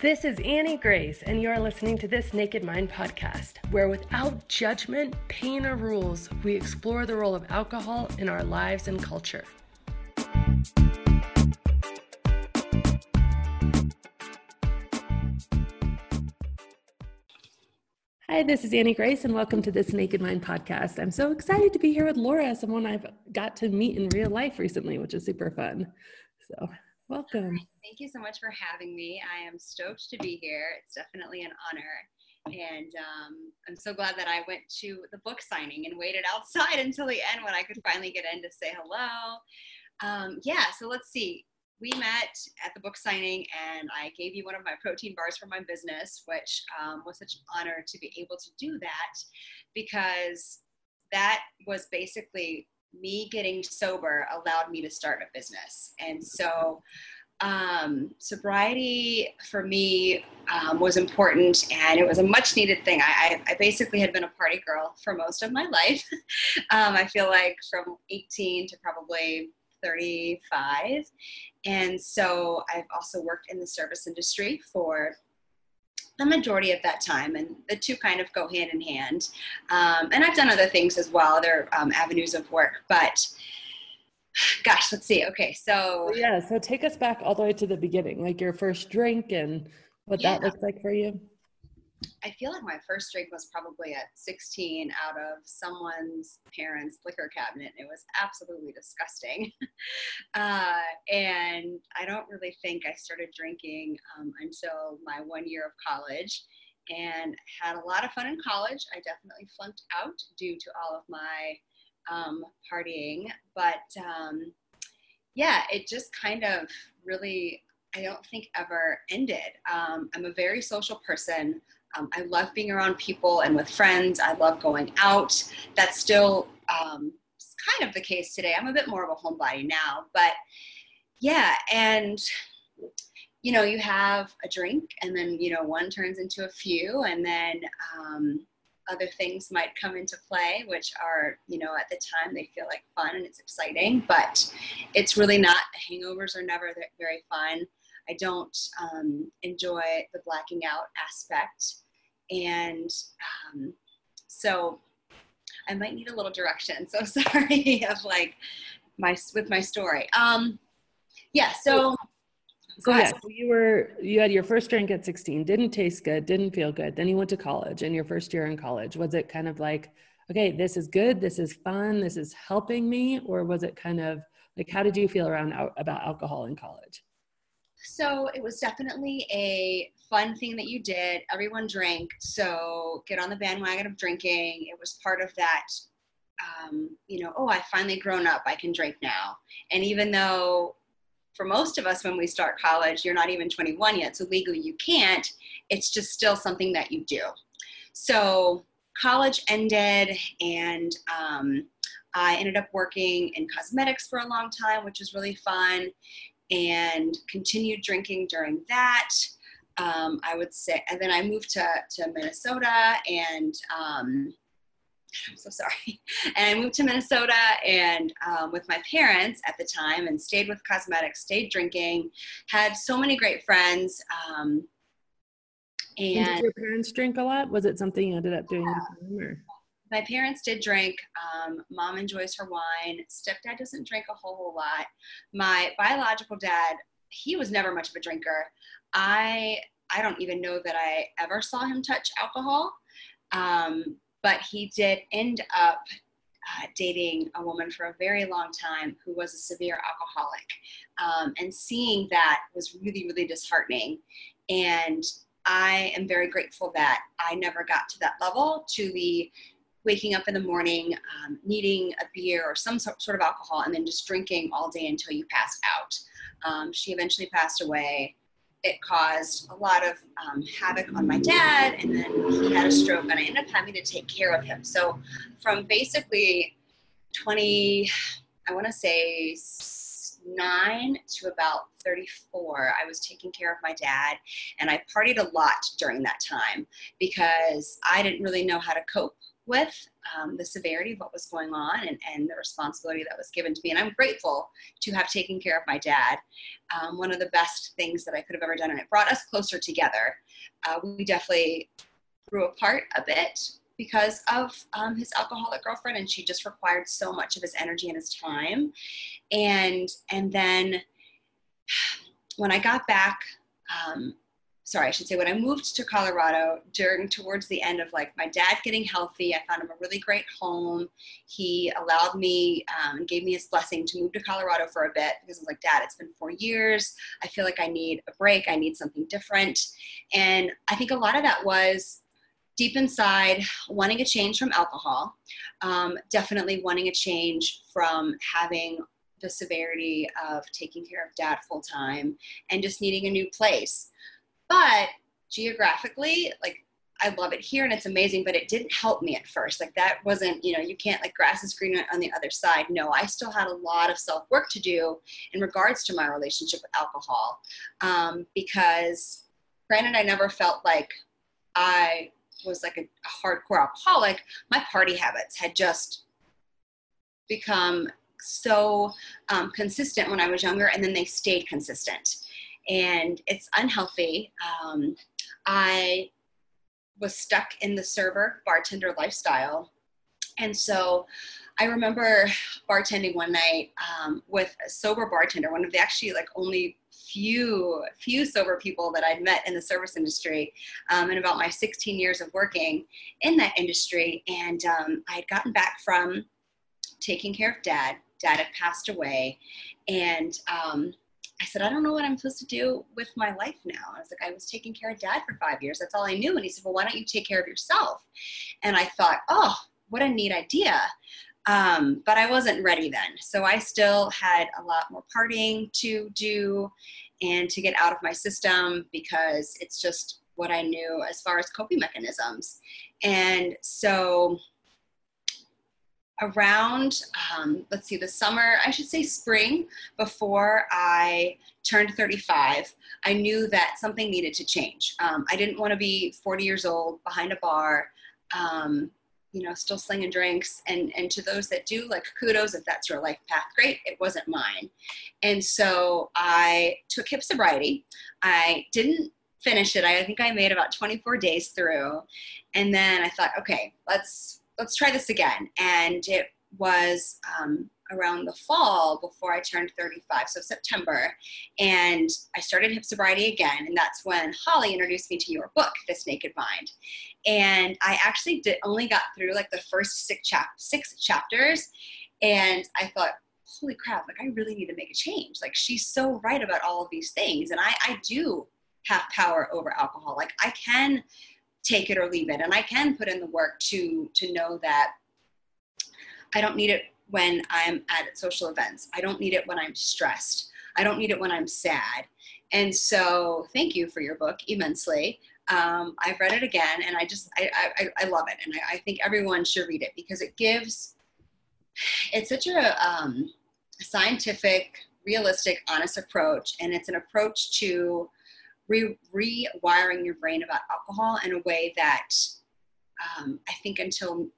This is Annie Grace, and you are listening to this Naked Mind podcast, where without judgment, pain, or rules, we explore the role of alcohol in our lives and culture. Hi, this is Annie Grace, and welcome to this Naked Mind podcast. I'm so excited to be here with Laura, someone I've got to meet in real life recently, which is super fun. So, welcome. Thank you so much for having me. I am stoked to be here. It's definitely an honor. And um, I'm so glad that I went to the book signing and waited outside until the end when I could finally get in to say hello. Um, yeah, so let's see we met at the book signing and I gave you one of my protein bars for my business, which um, was such an honor to be able to do that because that was basically me getting sober allowed me to start a business. And so um, sobriety for me um, was important and it was a much needed thing. I, I, basically had been a party girl for most of my life. um, I feel like from 18 to probably 35. And so I've also worked in the service industry for the majority of that time, and the two kind of go hand in hand. Um, and I've done other things as well, other um, avenues of work, but gosh, let's see. Okay, so yeah, so take us back all the way to the beginning, like your first drink and what yeah. that looks like for you. I feel like my first drink was probably at 16 out of someone's parents' liquor cabinet. It was absolutely disgusting. uh, and I don't really think I started drinking um, until my one year of college and had a lot of fun in college. I definitely flunked out due to all of my um, partying. But um, yeah, it just kind of really, I don't think ever ended. Um, I'm a very social person. Um, I love being around people and with friends. I love going out. That's still um, kind of the case today. I'm a bit more of a homebody now, but yeah, and you know, you have a drink, and then you know, one turns into a few, and then um, other things might come into play, which are, you know, at the time they feel like fun and it's exciting, but it's really not. Hangovers are never very fun. I don't um, enjoy the blacking out aspect. And um, so I might need a little direction. So sorry of like my, with my story. Um, yeah, so. So yeah, so you were you had your first drink at 16, didn't taste good, didn't feel good. Then you went to college and your first year in college. Was it kind of like, okay, this is good, this is fun, this is helping me, or was it kind of like how did you feel around about alcohol in college? So it was definitely a fun thing that you did. Everyone drank, so get on the bandwagon of drinking. It was part of that, um, you know, oh, I finally grown up. I can drink now. And even though for most of us, when we start college, you're not even 21 yet, so legally you can't, it's just still something that you do. So college ended, and um, I ended up working in cosmetics for a long time, which was really fun and continued drinking during that. Um, I would say, and then I moved to, to Minnesota and um, I'm so sorry. And I moved to Minnesota and um, with my parents at the time and stayed with cosmetics, stayed drinking, had so many great friends. Um, and, and, did your parents drink a lot? Was it something you ended up doing yeah my parents did drink. Um, mom enjoys her wine. Stepdad doesn't drink a whole, whole lot. My biological dad, he was never much of a drinker. I I don't even know that I ever saw him touch alcohol, um, but he did end up uh, dating a woman for a very long time who was a severe alcoholic, um, and seeing that was really really disheartening. And I am very grateful that I never got to that level to the waking up in the morning, um, needing a beer or some sort of alcohol, and then just drinking all day until you passed out. Um, she eventually passed away. It caused a lot of um, havoc on my dad, and then he had a stroke, and I ended up having to take care of him. So, from basically 20, I want to say nine to about 34, I was taking care of my dad, and I partied a lot during that time because I didn't really know how to cope with um, the severity of what was going on and, and the responsibility that was given to me. And I'm grateful to have taken care of my dad. Um, one of the best things that I could have ever done, and it brought us closer together. Uh, we definitely grew apart a bit because of um, his alcoholic girlfriend and she just required so much of his energy and his time and and then when i got back um, sorry i should say when i moved to colorado during towards the end of like my dad getting healthy i found him a really great home. He allowed me um, gave me his blessing to move to colorado for a bit because i was like dad it's been four years. I feel like i need a break. I need something different. And i think a lot of that was deep inside wanting a change from alcohol, um, definitely wanting a change from having the severity of taking care of dad full time and just needing a new place. But geographically, like I love it here and it's amazing, but it didn't help me at first. Like that wasn't, you know, you can't like grass is greener on the other side. No, I still had a lot of self work to do in regards to my relationship with alcohol. Um, because granted, I never felt like I was like a, a hardcore alcoholic, my party habits had just become so um, consistent when I was younger, and then they stayed consistent. And it's unhealthy. Um, I was stuck in the server bartender lifestyle. And so I remember bartending one night um, with a sober bartender, one of the actually like only few few sober people that I'd met in the service industry um, in about my 16 years of working in that industry. And um, I had gotten back from taking care of dad. Dad had passed away, and um, I said, I don't know what I'm supposed to do with my life now. I was like, I was taking care of dad for five years. That's all I knew. And he said, Well, why don't you take care of yourself? And I thought, Oh, what a neat idea. Um, but I wasn't ready then. So I still had a lot more partying to do and to get out of my system because it's just what I knew as far as coping mechanisms. And so around, um, let's see, the summer, I should say spring, before I turned 35, I knew that something needed to change. Um, I didn't want to be 40 years old behind a bar. Um, you know, still slinging drinks. And, and to those that do, like, kudos if that's your life path, great. It wasn't mine. And so I took hip sobriety. I didn't finish it. I think I made about 24 days through. And then I thought, okay, let's, let's try this again. And it was um, around the fall before I turned 35, so September. And I started hip sobriety again. And that's when Holly introduced me to your book, This Naked Mind. And I actually did only got through like the first six, chap- six chapters. And I thought, holy crap, like I really need to make a change. Like she's so right about all of these things. And I, I do have power over alcohol. Like I can take it or leave it. And I can put in the work to to know that I don't need it when I'm at social events. I don't need it when I'm stressed. I don't need it when I'm sad. And so, thank you for your book immensely. Um, I've read it again, and I just I, I, I love it, and I, I, think everyone should read it because it gives. It's such a, um, scientific, realistic, honest approach, and it's an approach to re- rewiring your brain about alcohol in a way that um, I think until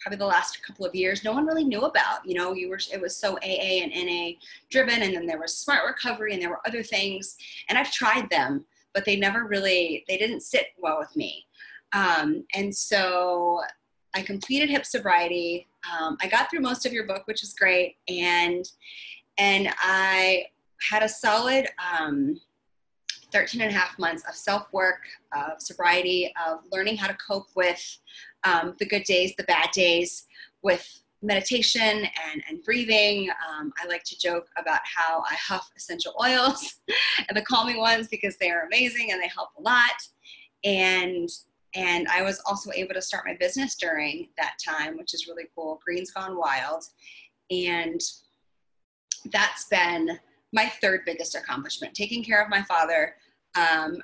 probably the last couple of years no one really knew about you know you were it was so aa and na driven and then there was smart recovery and there were other things and i've tried them but they never really they didn't sit well with me. Um, and so i completed hip sobriety. Um, i got through most of your book which is great and and i had a solid um, 13 and a half months of self work, of sobriety, of learning how to cope with um, the good days, the bad days, with meditation and, and breathing. Um, I like to joke about how I huff essential oils and the calming ones because they are amazing and they help a lot. And and I was also able to start my business during that time, which is really cool. Green's Gone Wild. And that's been my third biggest accomplishment taking care of my father, um,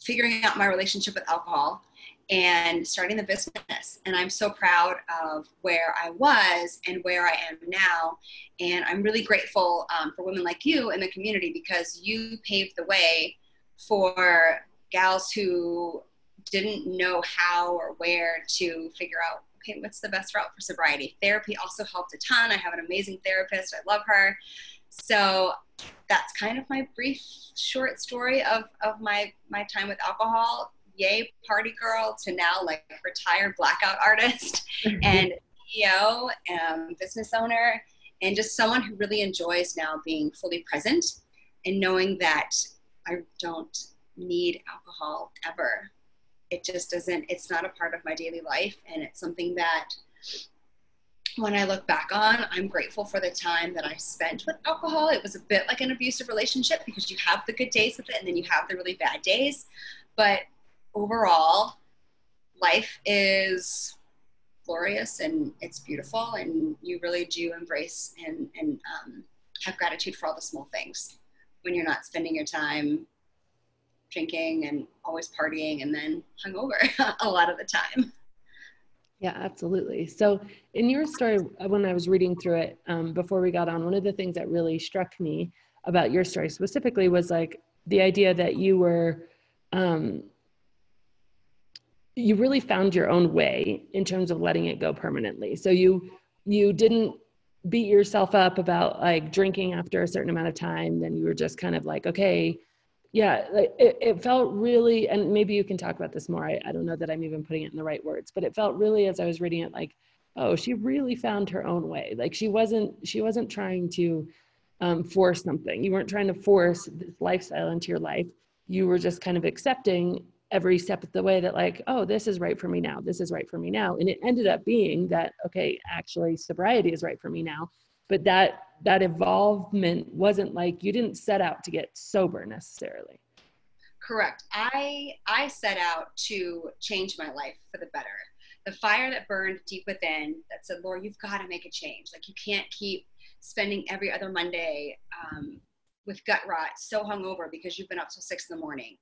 figuring out my relationship with alcohol, and starting the business. And I'm so proud of where I was and where I am now. And I'm really grateful um, for women like you in the community because you paved the way for gals who didn't know how or where to figure out okay what's the best route for sobriety therapy also helped a ton i have an amazing therapist i love her so that's kind of my brief short story of, of my my time with alcohol. Yay party girl to now like retired blackout artist and ceo and business owner and just someone who really enjoys now being fully present and knowing that i don't need alcohol ever. It just doesn't it's not a part of my daily life and it's something that when I look back on, I'm grateful for the time that I spent with alcohol. It was a bit like an abusive relationship because you have the good days with it and then you have the really bad days. But overall, life is glorious and it's beautiful, and you really do embrace and, and um, have gratitude for all the small things when you're not spending your time drinking and always partying and then hungover a lot of the time. Yeah, absolutely. So, in your story, uh, when I was reading through it um, before we got on, one of the things that really struck me about your story specifically was like the idea that you were, um, you really found your own way in terms of letting it go permanently. So you you didn't beat yourself up about like drinking after a certain amount of time. Then you were just kind of like, okay, yeah it, it felt really and maybe you can talk about this more I, I don't know that i'm even putting it in the right words but it felt really as i was reading it like oh she really found her own way. Like she wasn't she wasn't trying to um, force something. You weren't trying to force this lifestyle into your life. You were just kind of accepting every step of the way that like oh this is right for me now this is right for me now. And it ended up being that okay actually sobriety is right for me now but that that involvement wasn't like you didn't set out to get sober necessarily. Correct. I i set out to change my life for the better. The fire that burned deep within that said lord you've got to make a change. Like you can't keep spending every other monday um, with gut rot so hungover because you've been up till six in the morning.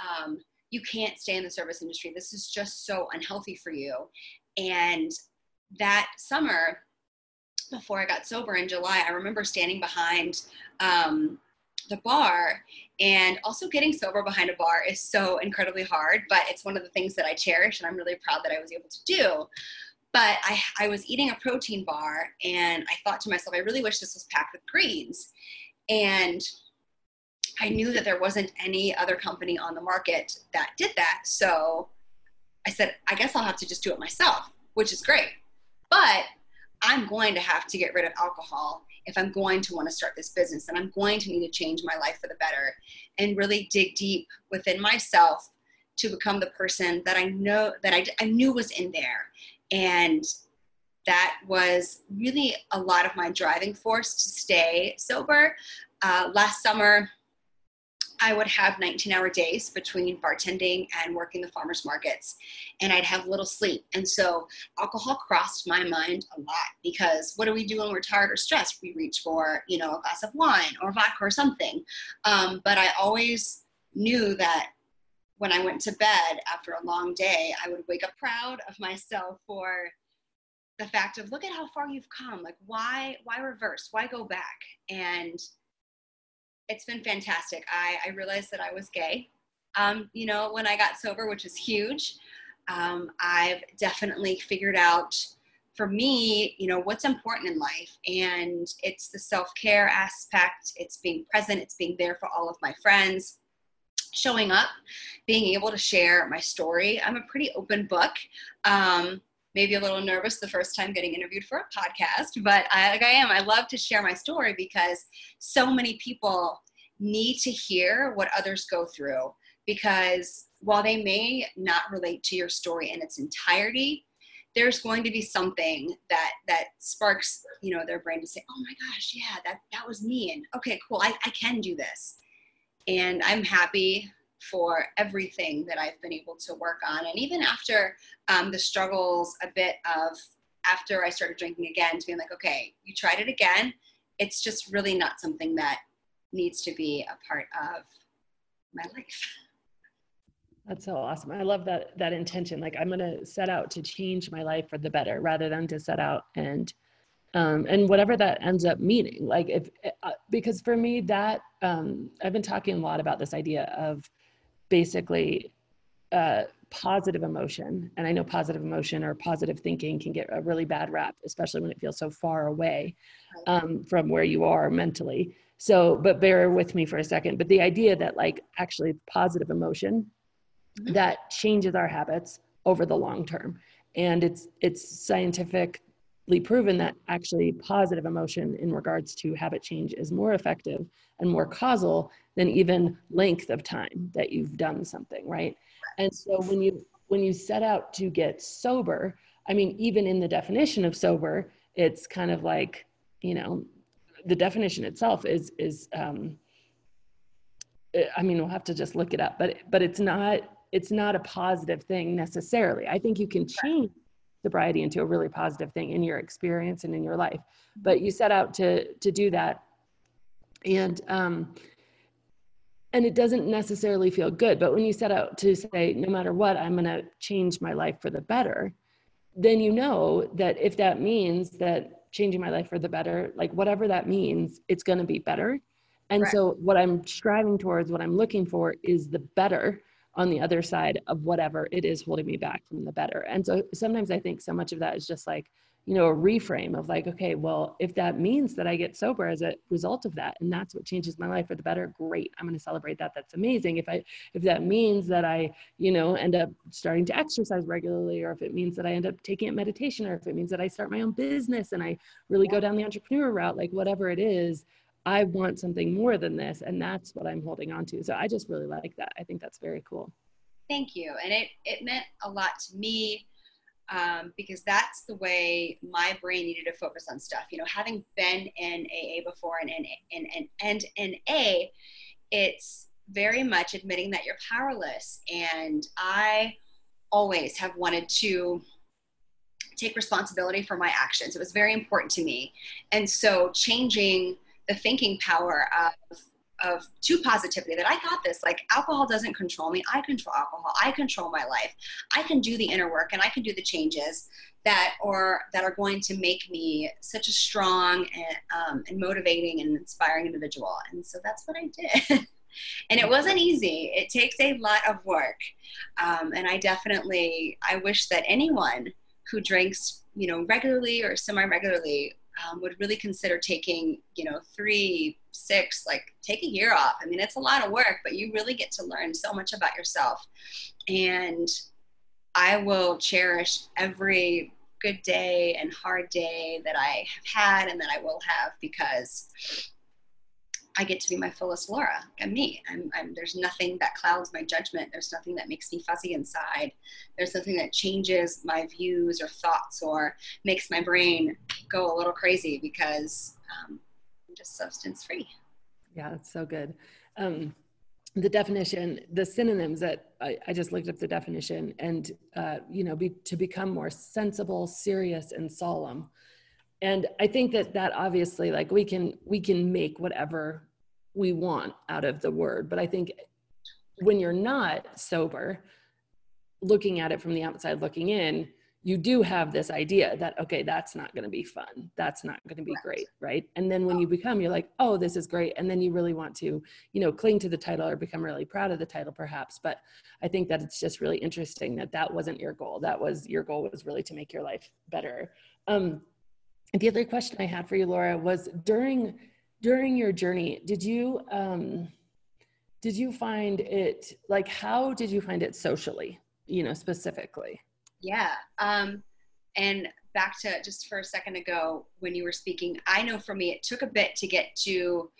Um, you can't stay in the service industry. This is just so unhealthy for you. And that summer before I got sober in July, I remember standing behind um, the bar and also getting sober behind a bar is so incredibly hard, but it's one of the things that I cherish and I'm really proud that I was able to do. But I, I was eating a protein bar and I thought to myself, I really wish this was packed with greens. And I knew that there wasn't any other company on the market that did that. So I said, I guess I'll have to just do it myself, which is great. But I'm going to have to get rid of alcohol if I'm going to want to start this business and I'm going to need to change my life for the better and really dig deep within myself to become the person that I know that I, I knew was in there. And that was really a lot of my driving force to stay sober. Uh, last summer, I would have 19 hour days between bartending and working the farmers markets, and I'd have little sleep. And so alcohol crossed my mind a lot because what do we do when we're tired or stressed? We reach for, you know, a glass of wine or vodka or something. Um, but I always knew that when I went to bed after a long day, I would wake up proud of myself for the fact of look at how far you've come. Like why why reverse? Why go back? And it's been fantastic. I, I realized that I was gay, um, you know, when I got sober, which is huge. Um, I've definitely figured out for me, you know, what's important in life. And it's the self care aspect, it's being present, it's being there for all of my friends, showing up, being able to share my story. I'm a pretty open book. Um, maybe a little nervous the first time getting interviewed for a podcast, but I, like I am, I love to share my story because so many people need to hear what others go through. Because while they may not relate to your story in its entirety, there's going to be something that that sparks you know their brain to say oh my gosh yeah that that was me and okay cool I, I can do this and i'm happy for everything that I've been able to work on. And even after um, the struggles a bit of after I started drinking again, to being like, okay, you tried it again. It's just really not something that needs to be a part of my life. That's so awesome. I love that that intention. Like I'm going to set out to change my life for the better rather than to set out and um, and whatever that ends up meaning. Like if uh, because for me that um, I've been talking a lot about this idea of basically uh, positive emotion. And I know positive emotion or positive thinking can get a really bad rap, especially when it feels so far away um, from where you are mentally. So, but bear with me for a second. But the idea that like actually positive emotion Mm-hmm. that changes our habits over the long term. And it's it's scientifically proven that actually positive emotion in regards to habit change is more effective and more causal than even length of time that you've done something, right? And so when you when you set out to get sober, I mean, even in the definition of sober, it's kind of like, you know, the definition itself is is um, I mean, we'll have to just look it up, but but it's not it's not a positive thing necessarily. I think you can change sobriety into a really positive thing in your experience and in your life, but you set out to to do that, and um, and it doesn't necessarily feel good. But when you set out to say, no matter what, I'm going to change my life for the better, then you know that if that means that changing my life for the better, like whatever that means, it's going to be better. And right. so, what I'm striving towards, what I'm looking for is the better on the other side of whatever it is holding me back from the better. And so sometimes I think so much of that is just like, you know, a reframe of like, okay, well, if that means that I get sober as a result of that, and that's what changes my life for the better, great. I'm going to celebrate that. That's amazing. If I, if that means that I, you know, end up starting to exercise regularly, or if it means that I end up taking up meditation, or if it means that I start my own business and I really go down the entrepreneur route, like whatever it is, I want something more than this. And that's what I'm holding on to. So I just really like that. I think that's very cool. Thank you. And it, it meant a lot to me um, because that's the way my brain needed to focus on stuff. You know, having been in AA before and in, in, in, and in A, it's very much admitting that you're powerless. And I always have wanted to take responsibility for my actions. It was very important to me. And so changing the thinking power of of to positivity that I got this like alcohol doesn't control me. I control alcohol. I control my life. I can do the inner work and I can do the changes that or that are going to make me such a strong and, um, and motivating and inspiring individual. And so that's what I did. And it wasn't easy. It takes a lot of work. Um, and I definitely I wish that anyone who drinks you know regularly or semi regularly um, would really consider taking, you know, three, six, like take a year off. I mean, it's a lot of work, but you really get to learn so much about yourself. And I will cherish every good day and hard day that I have had and that I will have because I get to be my fullest Laura and me. I'm, I'm, there's nothing that clouds my judgment. There's nothing that makes me fuzzy inside. There's nothing that changes my views or thoughts or makes my brain go a little crazy because um, I'm just substance free. Yeah, that's so good. Um, the definition, the synonyms that I, I, just looked up the definition, and uh, you know, be, to become more sensible, serious, and solemn and i think that that obviously like we can we can make whatever we want out of the word but i think when you're not sober looking at it from the outside looking in you do have this idea that okay that's not going to be fun. That's not going to be great right? And then when you become you're like oh this is great. And then you really want to you know cling to the title or become really proud of the title perhaps. But i think that it's just really interesting that that wasn't your goal. That was your goal was really to make your life better. Um, the other question I had for you, Laura, was during during your journey, did you um, did you find it like how did you find it socially? You know, specifically. Yeah, um, and back to just for a second ago when you were speaking, I know for me it took a bit to get to.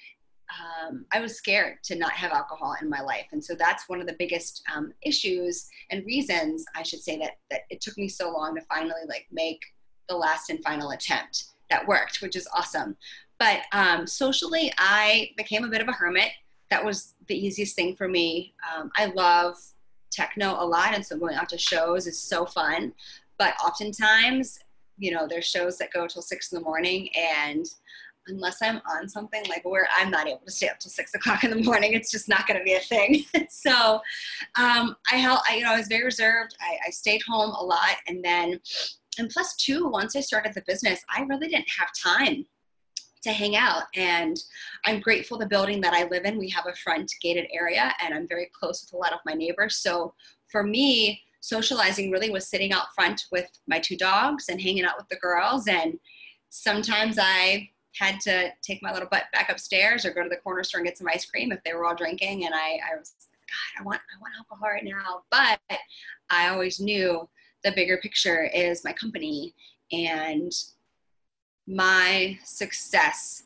Um, I was scared to not have alcohol in my life, and so that's one of the biggest um, issues and reasons I should say that that it took me so long to finally like make the last and final attempt that worked, which is awesome. But um, socially, I became a bit of a hermit. That was the easiest thing for me. Um, I love techno a lot, and so going out to shows is so fun. But oftentimes, you know, there's shows that go till six in the morning, and unless I'm on something like where I'm not able to stay up till six o'clock in the morning, it's just not going to be a thing. so um, I held, I, you know, I was very reserved. I, I stayed home a lot. And then, and plus two, once I started the business, I really didn't have time to hang out. And I'm grateful the building that I live in, we have a front gated area and I'm very close with a lot of my neighbors. So for me, socializing really was sitting out front with my two dogs and hanging out with the girls. And sometimes I had to take my little butt back upstairs or go to the corner store and get some ice cream if they were all drinking. And I, I was, like, God, I want, I want alcohol right now. But I always knew the bigger picture is my company and my success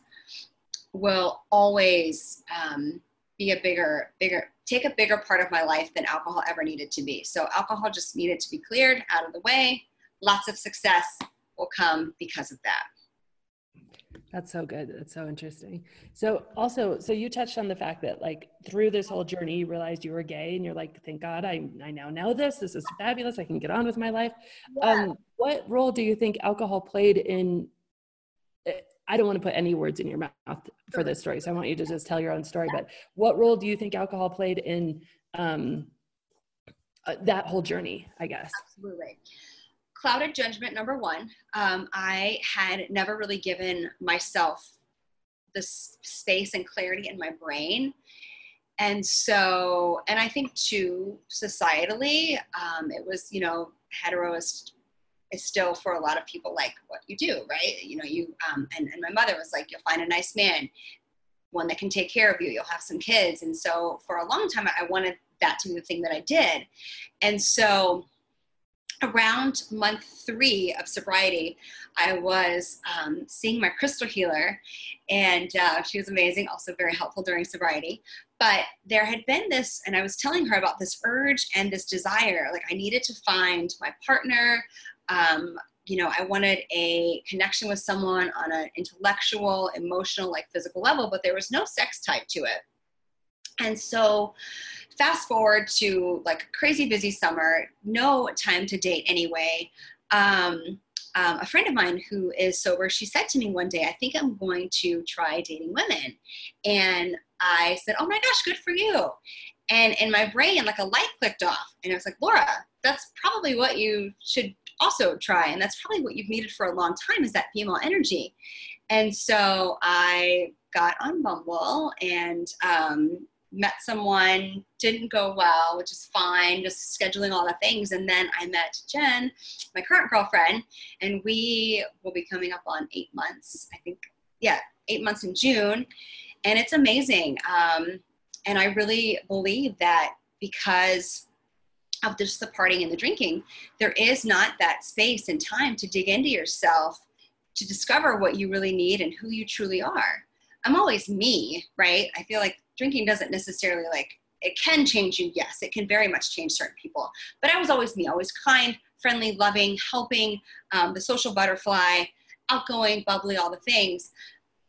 will always um, be a bigger, bigger, take a bigger part of my life than alcohol ever needed to be. So alcohol just needed to be cleared out of the way. Lots of success will come because of that. That's so good. That's so interesting. So also, so you touched on the fact that like through this whole journey, you realized you were gay and you're like, thank God I, I now know this. This is fabulous. I can get on with my life. Yeah. Um, what role do you think alcohol played in, eh, I don't want to put any words in your mouth for this story. So I want you to just tell your own story, but what role do you think alcohol played in um, uh, that whole journey, I guess? Absolutely clouded judgment number one. Um, i had never really given myself the space and clarity in my brain. And so and i think too societally um, it was you know hetero is, is still for a lot of people like what you do right? You know you um, and, and my mother was like you'll find a nice man one that can take care of you. You'll have some kids. And so for a long time i wanted that to be the thing that i did. And so around month three of sobriety, I was um, seeing my crystal healer, and uh, she was amazing, also very helpful during sobriety. But there had been this, and I was telling her about this urge and this desire. Like, I needed to find my partner. Um, you know, I wanted a connection with someone on an intellectual, emotional, like physical level, but there was no sex type to it. And so, fast forward to like crazy busy summer, no time to date anyway. Um, um, a friend of mine who is sober, she said to me one day, I think I'm going to try dating women. And I said, Oh my gosh, good for you. And in my brain, like a light clicked off. And I was like, Laura, that's probably what you should also try. And that's probably what you've needed for a long time is that female energy. And so I got on Bumble and um, met someone, didn't go well, which is fine, just scheduling all the things. And then I met Jen, my current girlfriend, and we will be coming up on eight months, I think, yeah, eight months in June. And it's amazing. Um, and I really believe that because of just the partying and the drinking, there is not that space and time to dig into yourself to discover what you really need and who you truly are. I'm always me, right? I feel like drinking doesn't necessarily like it can change you yes it can very much change certain people. But i was always me always kind friendly loving helping um, the social butterfly outgoing bubbly all the things.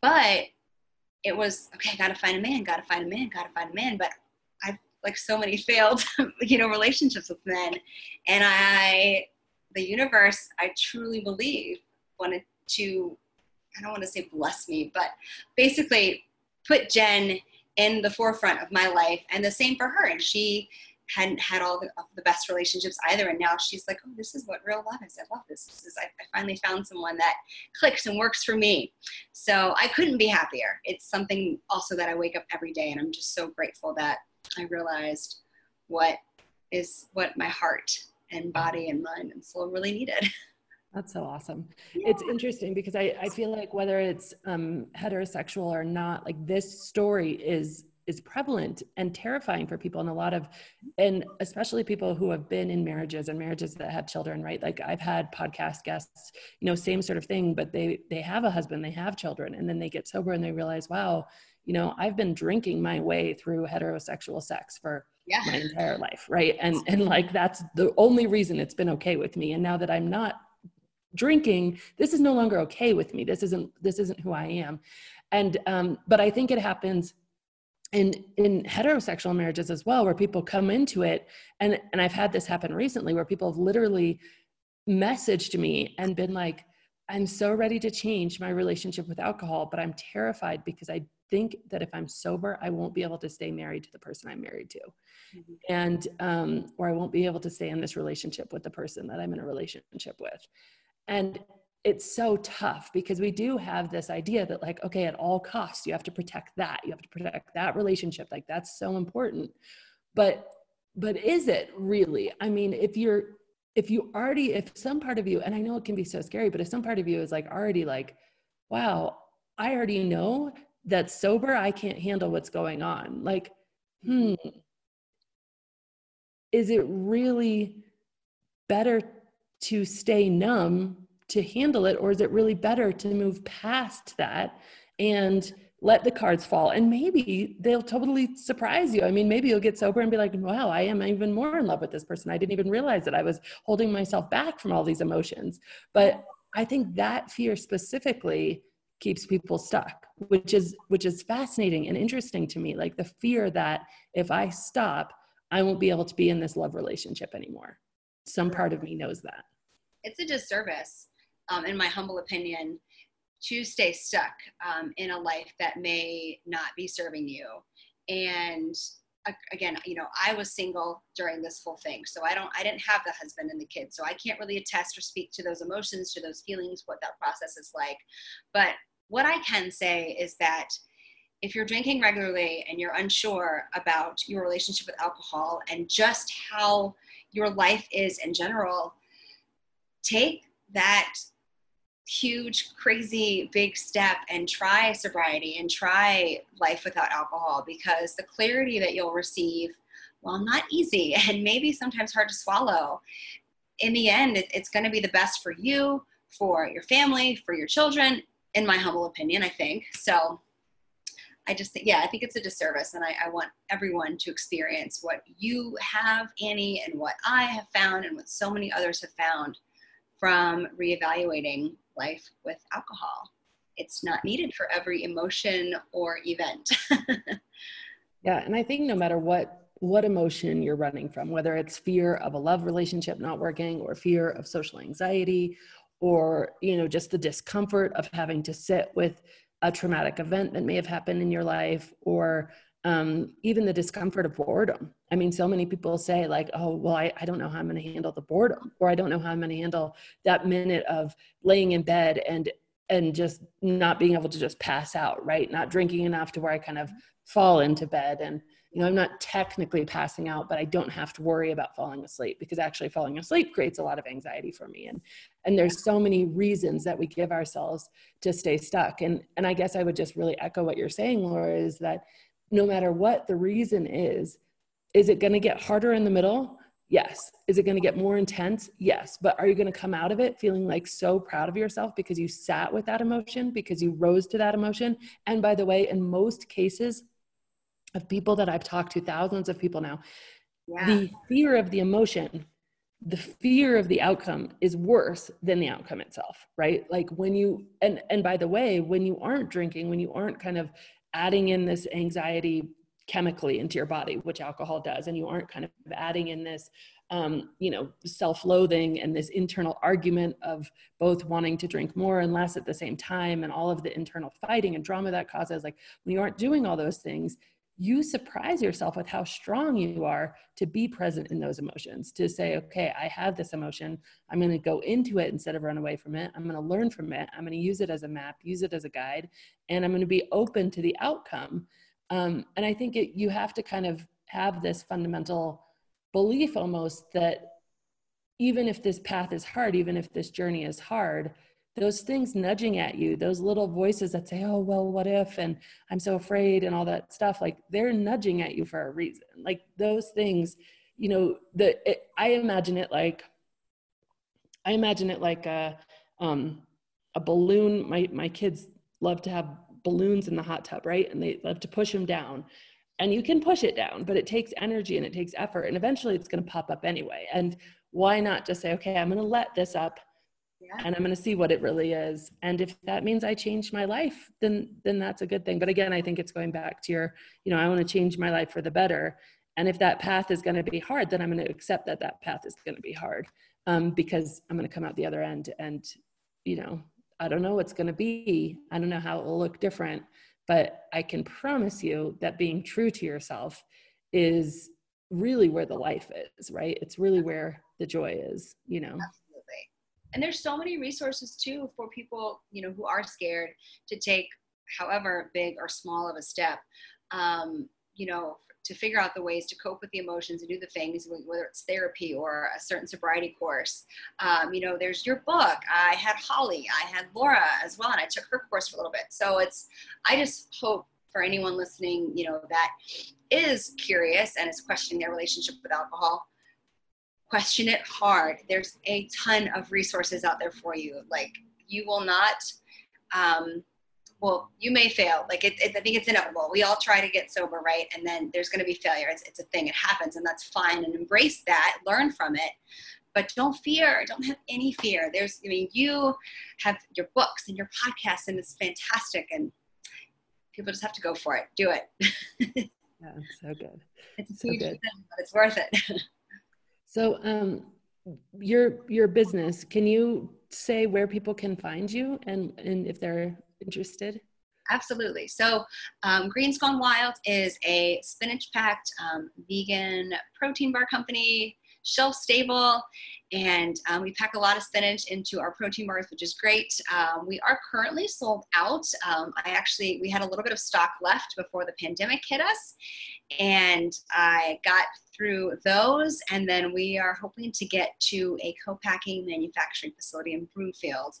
But it was okay gotta find a man gotta find a man gotta find a man. But i've like so many failed you know relationships with men. And i the universe i truly believe wanted to i don't want to say bless me but basically put jen in the forefront of my life and the same for her and she hadn't had all the, the, best relationships either and now she's like oh this is what real love is i love this, this is, I, I finally found someone that clicks and works for me. So i couldn't be happier. It's something also that i wake up every day and i'm just so grateful that i realized what is what my heart and body and mind and soul really needed That's so awesome. Yeah. It's interesting because I, I feel like whether it's um, heterosexual or not, like this story is is prevalent and terrifying for people and a lot of and especially people who have been in marriages and marriages that have children right like i've had podcast guests you know same sort of thing but they they have a husband they have children and then they get sober and they realize wow you know i've been drinking my way through heterosexual sex for yeah. my entire life right and and like that's the only reason it's been okay with me and now that i'm not drinking this is no longer okay with me this isn't this isn't who i am and um, but i think it happens in in heterosexual marriages as well where people come into it and and i've had this happen recently where people have literally messaged me and been like I'm so ready to change my relationship with alcohol, but I'm terrified because I think that if I'm sober, I won't be able to stay married to the person I'm married to. Mm-hmm. And, um, or I won't be able to stay in this relationship with the person that I'm in a relationship with. And it's so tough because we do have this idea that, like, okay, at all costs, you have to protect that. You have to protect that relationship. Like, that's so important. But, but is it really? I mean, if you're, if you already if some part of you and i know it can be so scary but if some part of you is like already like wow i already know that sober i can't handle what's going on like hmm is it really better to stay numb to handle it or is it really better to move past that and let the cards fall? And maybe they'll totally surprise you. I mean maybe you'll get sober and be like wow i am even more in love with this person. I didn't even realize that i was holding myself back from all these emotions. But i think that fear specifically keeps people stuck which is which is fascinating and interesting to me. Like the fear that if i stop i won't be able to be in this love relationship anymore. Some part of me knows that it's a disservice um, in my humble opinion to stay stuck um, in a life that may not be serving you. And again, you know, I was single during this whole thing. So I don't, I didn't have the husband and the kids. So I can't really attest or speak to those emotions, to those feelings, what that process is like. But what I can say is that if you're drinking regularly and you're unsure about your relationship with alcohol and just how your life is in general, take that huge, crazy, big step and try sobriety and try life without alcohol because the clarity that you'll receive, well, not easy and maybe sometimes hard to swallow. In the end, it's going to be the best for you, for your family, for your children, in my humble opinion, I think. So I just think, yeah, I think it's a disservice. And I, I want everyone to experience what you have, Annie, and what I have found, and what so many others have found from reevaluating life with alcohol. It's not needed for every emotion or event. yeah, and I think no matter what what emotion you're running from, whether it's fear of a love relationship not working or fear of social anxiety or you know just the discomfort of having to sit with a traumatic event that may have happened in your life or um, even the discomfort of boredom. I mean, so many people say, like, oh, well, I, I don't know how I'm going to handle the boredom, or I don't know how I'm going to handle that minute of laying in bed and and just not being able to just pass out, right? Not drinking enough to where I kind of fall into bed. And, you know, I'm not technically passing out, but I don't have to worry about falling asleep because actually falling asleep creates a lot of anxiety for me. And and there's so many reasons that we give ourselves to stay stuck. And and I guess I would just really echo what you're saying, Laura, is that no matter what the reason is, is it going to get harder in the middle? Yes. Is it going to get more intense? Yes. But are you going to come out of it feeling like so proud of yourself because you sat with that emotion, because you rose to that emotion? And by the way, in most cases of people that I've talked to, thousands of people now, yeah. the fear of the emotion, the fear of the outcome is worse than the outcome itself, right? Like when you, and, and by the way, when you aren't drinking, when you aren't kind of adding in this anxiety chemically into your body, which alcohol does, and you aren't kind of adding in this, um, you know, self-loathing and this internal argument of both wanting to drink more and less at the same time, and all of the internal fighting and drama that causes. Like when you aren't doing all those things, you surprise yourself with how strong you are to be present in those emotions to say okay i have this emotion. I'm going to go into it instead of run away from it. I'm going to learn from it. I'm going to use it as a map use it as a guide and i'm going to be open to the outcome. Um, and i think it, you have to kind of have this fundamental belief almost that even if this path is hard even if this journey is hard those things nudging at you, those little voices that say, oh, well, what if? And I'm so afraid and all that stuff, like they're nudging at you for a reason. Like those things, you know, the, it, I imagine it like, I imagine it like a, um, a balloon. My, my kids love to have balloons in the hot tub, right? And they love to push them down. And you can push it down, but it takes energy and it takes effort. And eventually it's going to pop up anyway. And why not just say, okay, I'm going to let this up yeah. and i'm going to see what it really is and if that means i change my life then then that's a good thing but again i think it's going back to your you know i want to change my life for the better and if that path is going to be hard then i'm going to accept that that path is going to be hard um, because i'm going to come out the other end and you know I don't know what's going to be. I don't know how it will look different, but I can promise you that being true to yourself is really where the life is, right? It's really where the joy is, you know. And there's so many resources too for people, you know, who are scared to take however big or small of a step. Um, you know, to figure out the ways to cope with the emotions and do the things, whether it's therapy or a certain sobriety course. Um, you know, there's your book. I had Holly, I had Laura as well, and I took her course for a little bit. So it's, I just hope for anyone listening, you know, that is curious and is questioning their relationship with alcohol, question it hard. There's a ton of resources out there for you. Like, you will not, um, well, you may fail. Like it, it, I think it's inevitable. We all try to get sober, right? And then there's going to be failure. It's, it's a thing. It happens, and that's fine. And embrace that. Learn from it. But don't fear. Don't have any fear. There's, I mean, you have your books and your podcasts, and it's fantastic. And people just have to go for it. Do it. yeah, so good. It's so good. Thing, but it's worth it. so, um, your your business. Can you say where people can find you and and if they're interested? Absolutely. So, um, Greens Gone Wild is a spinach packed um, vegan protein bar company, shelf stable, and um, we pack a lot of spinach into our protein bars, which is great. Um, we are currently sold out. Um, I actually, we had a little bit of stock left before the pandemic hit us, and I got through those. And then we are hoping to get to a co-packing manufacturing facility in Broomfield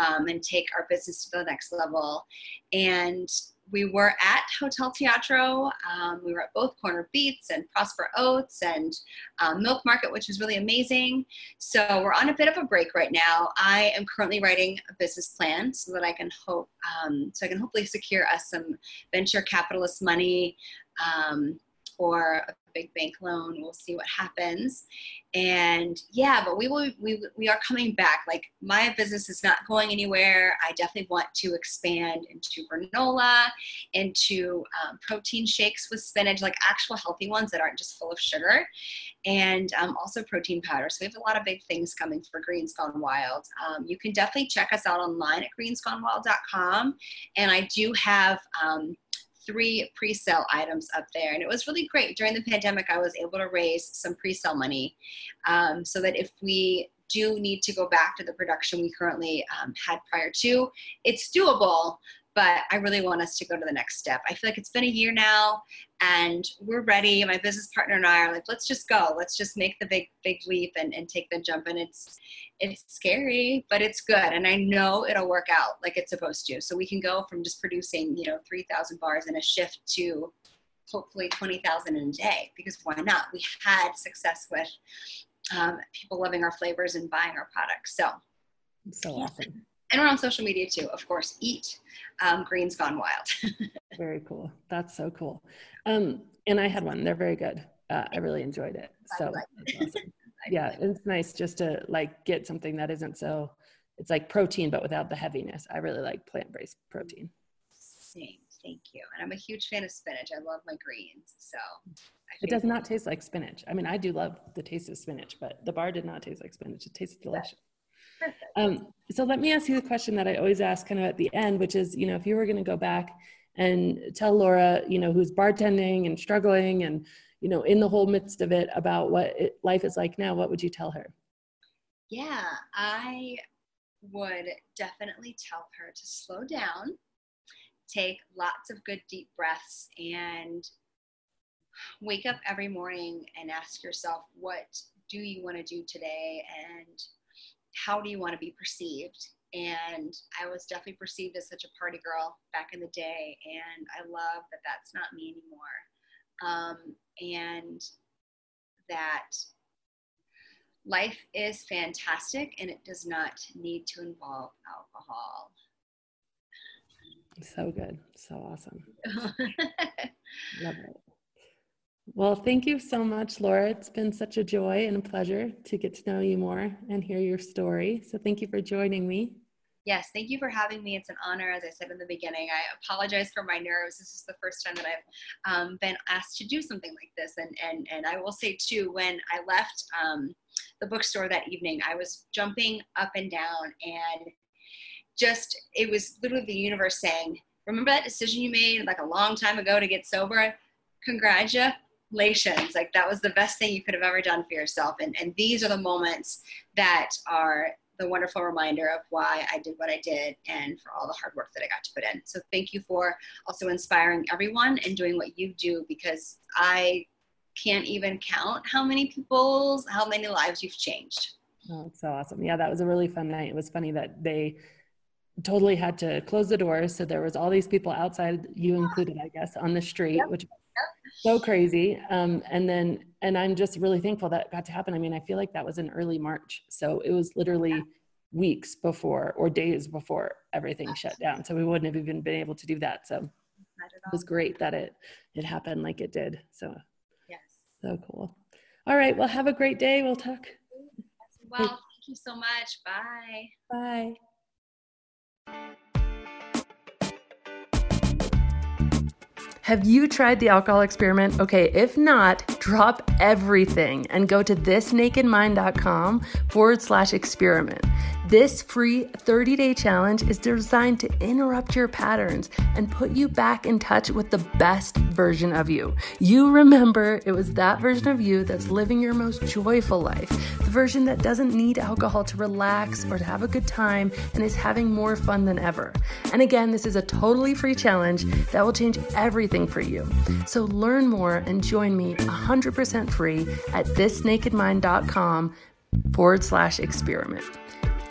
um, and take our business to the next level. And we were at Hotel Teatro. Um, we were at both Corner Beats and Prosper Oats and um, Milk Market, which was really amazing. So we're on a bit of a break right now. I am currently writing a business plan so that I can hope, um, so I can hopefully secure us some venture capitalist money um, or a big bank loan. We'll see what happens. And yeah, but we will we we are coming back. Like my business is not going anywhere. I definitely want to expand into granola, into um, protein shakes with spinach, like actual healthy ones that aren't just full of sugar, and um, also protein powder. So we have a lot of big things coming for Greens Gone Wild. Um, you can definitely check us out online at greensgonewild.com, and I do have um, three pre-sale items up there. And it was really great. During the pandemic i was able to raise some pre-sale money um, so that if we do need to go back to the production we currently um, had prior to it's doable but I really want us to go to the next step. I feel like it's been a year now and we're ready. My business partner and I are like, let's just go. Let's just make the big, big leap and, and take the jump. And it's, it's scary, but it's good. And I know it'll work out like it's supposed to. So we can go from just producing, you know, 3,000 bars in a shift to hopefully 20,000 in a day because why not? We had success with um, people loving our flavors and buying our products. So, so awesome and we're on social media too, of course. Eat um, Greens Gone Wild. very cool. That's so cool. Um, and I had one. They're very good. Uh, I really enjoyed it. So awesome. yeah, it's nice just to like get something that isn't so. It's like protein, but without the heaviness. I really like plant-based protein. Same. Thank you. And I'm a huge fan of spinach. I love my greens. So it does not taste like spinach. I mean, I do love the taste of spinach, but the bar did not taste like spinach. It tasted delicious. Um, so let me ask you the question that I always ask kind of at the end, which is, you know, if you were going to go back and tell Laura, you know, who's bartending and struggling and, you know, in the whole midst of it about what it, life is like now, what would you tell her? Yeah, I would definitely tell her to slow down, take lots of good deep breaths, and wake up every morning and ask yourself, what do you want to do today? And how do you want to be perceived? And I was definitely perceived as such a party girl back in the day, and I love that that's not me anymore. Um, and that life is fantastic and it does not need to involve alcohol. So good. So awesome. Love it. Well, thank you so much, Laura. It's been such a joy and a pleasure to get to know you more and hear your story. So, thank you for joining me. Yes, thank you for having me. It's an honor, as I said in the beginning. I apologize for my nerves. This is the first time that I've um, been asked to do something like this. And, and, and I will say, too, when I left um, the bookstore that evening, I was jumping up and down and just it was literally the universe saying, "Remember that decision you made like a long time ago to get sober? Congratulations! Like that was the best thing you could have ever done for yourself." And and these are the moments that are the wonderful reminder of why I did what I did and for all the hard work that I got to put in. So thank you for also inspiring everyone and doing what you do because I can't even count how many people's, how many lives you've changed. Oh, it's so awesome. Yeah, that was a really fun night. It was funny that they totally had to close the doors. So there was all these people outside, you included, I guess, on the street, yep. which so crazy. Um, and then, and I'm just really thankful that got to happen. I mean, I feel like that was in early March. So it was literally yeah. weeks before or days before everything Absolutely. shut down. So we wouldn't have even been able to do that. So it was great that it, it happened like it did. So yes, so cool. All right. Well, have a great day. We'll talk. Well, thank you so much. Bye. Bye. Have you tried the alcohol experiment? Okay, if not, drop everything and go to thisnakedmind.com forward slash experiment. This free 30 day challenge is designed to interrupt your patterns and put you back in touch with the best version of you. You remember it was that version of you that's living your most joyful life, the version that doesn't need alcohol to relax or to have a good time and is having more fun than ever. And again, this is a totally free challenge that will change everything for you. So learn more and join me 100% free at thisnakedmind.com forward slash experiment.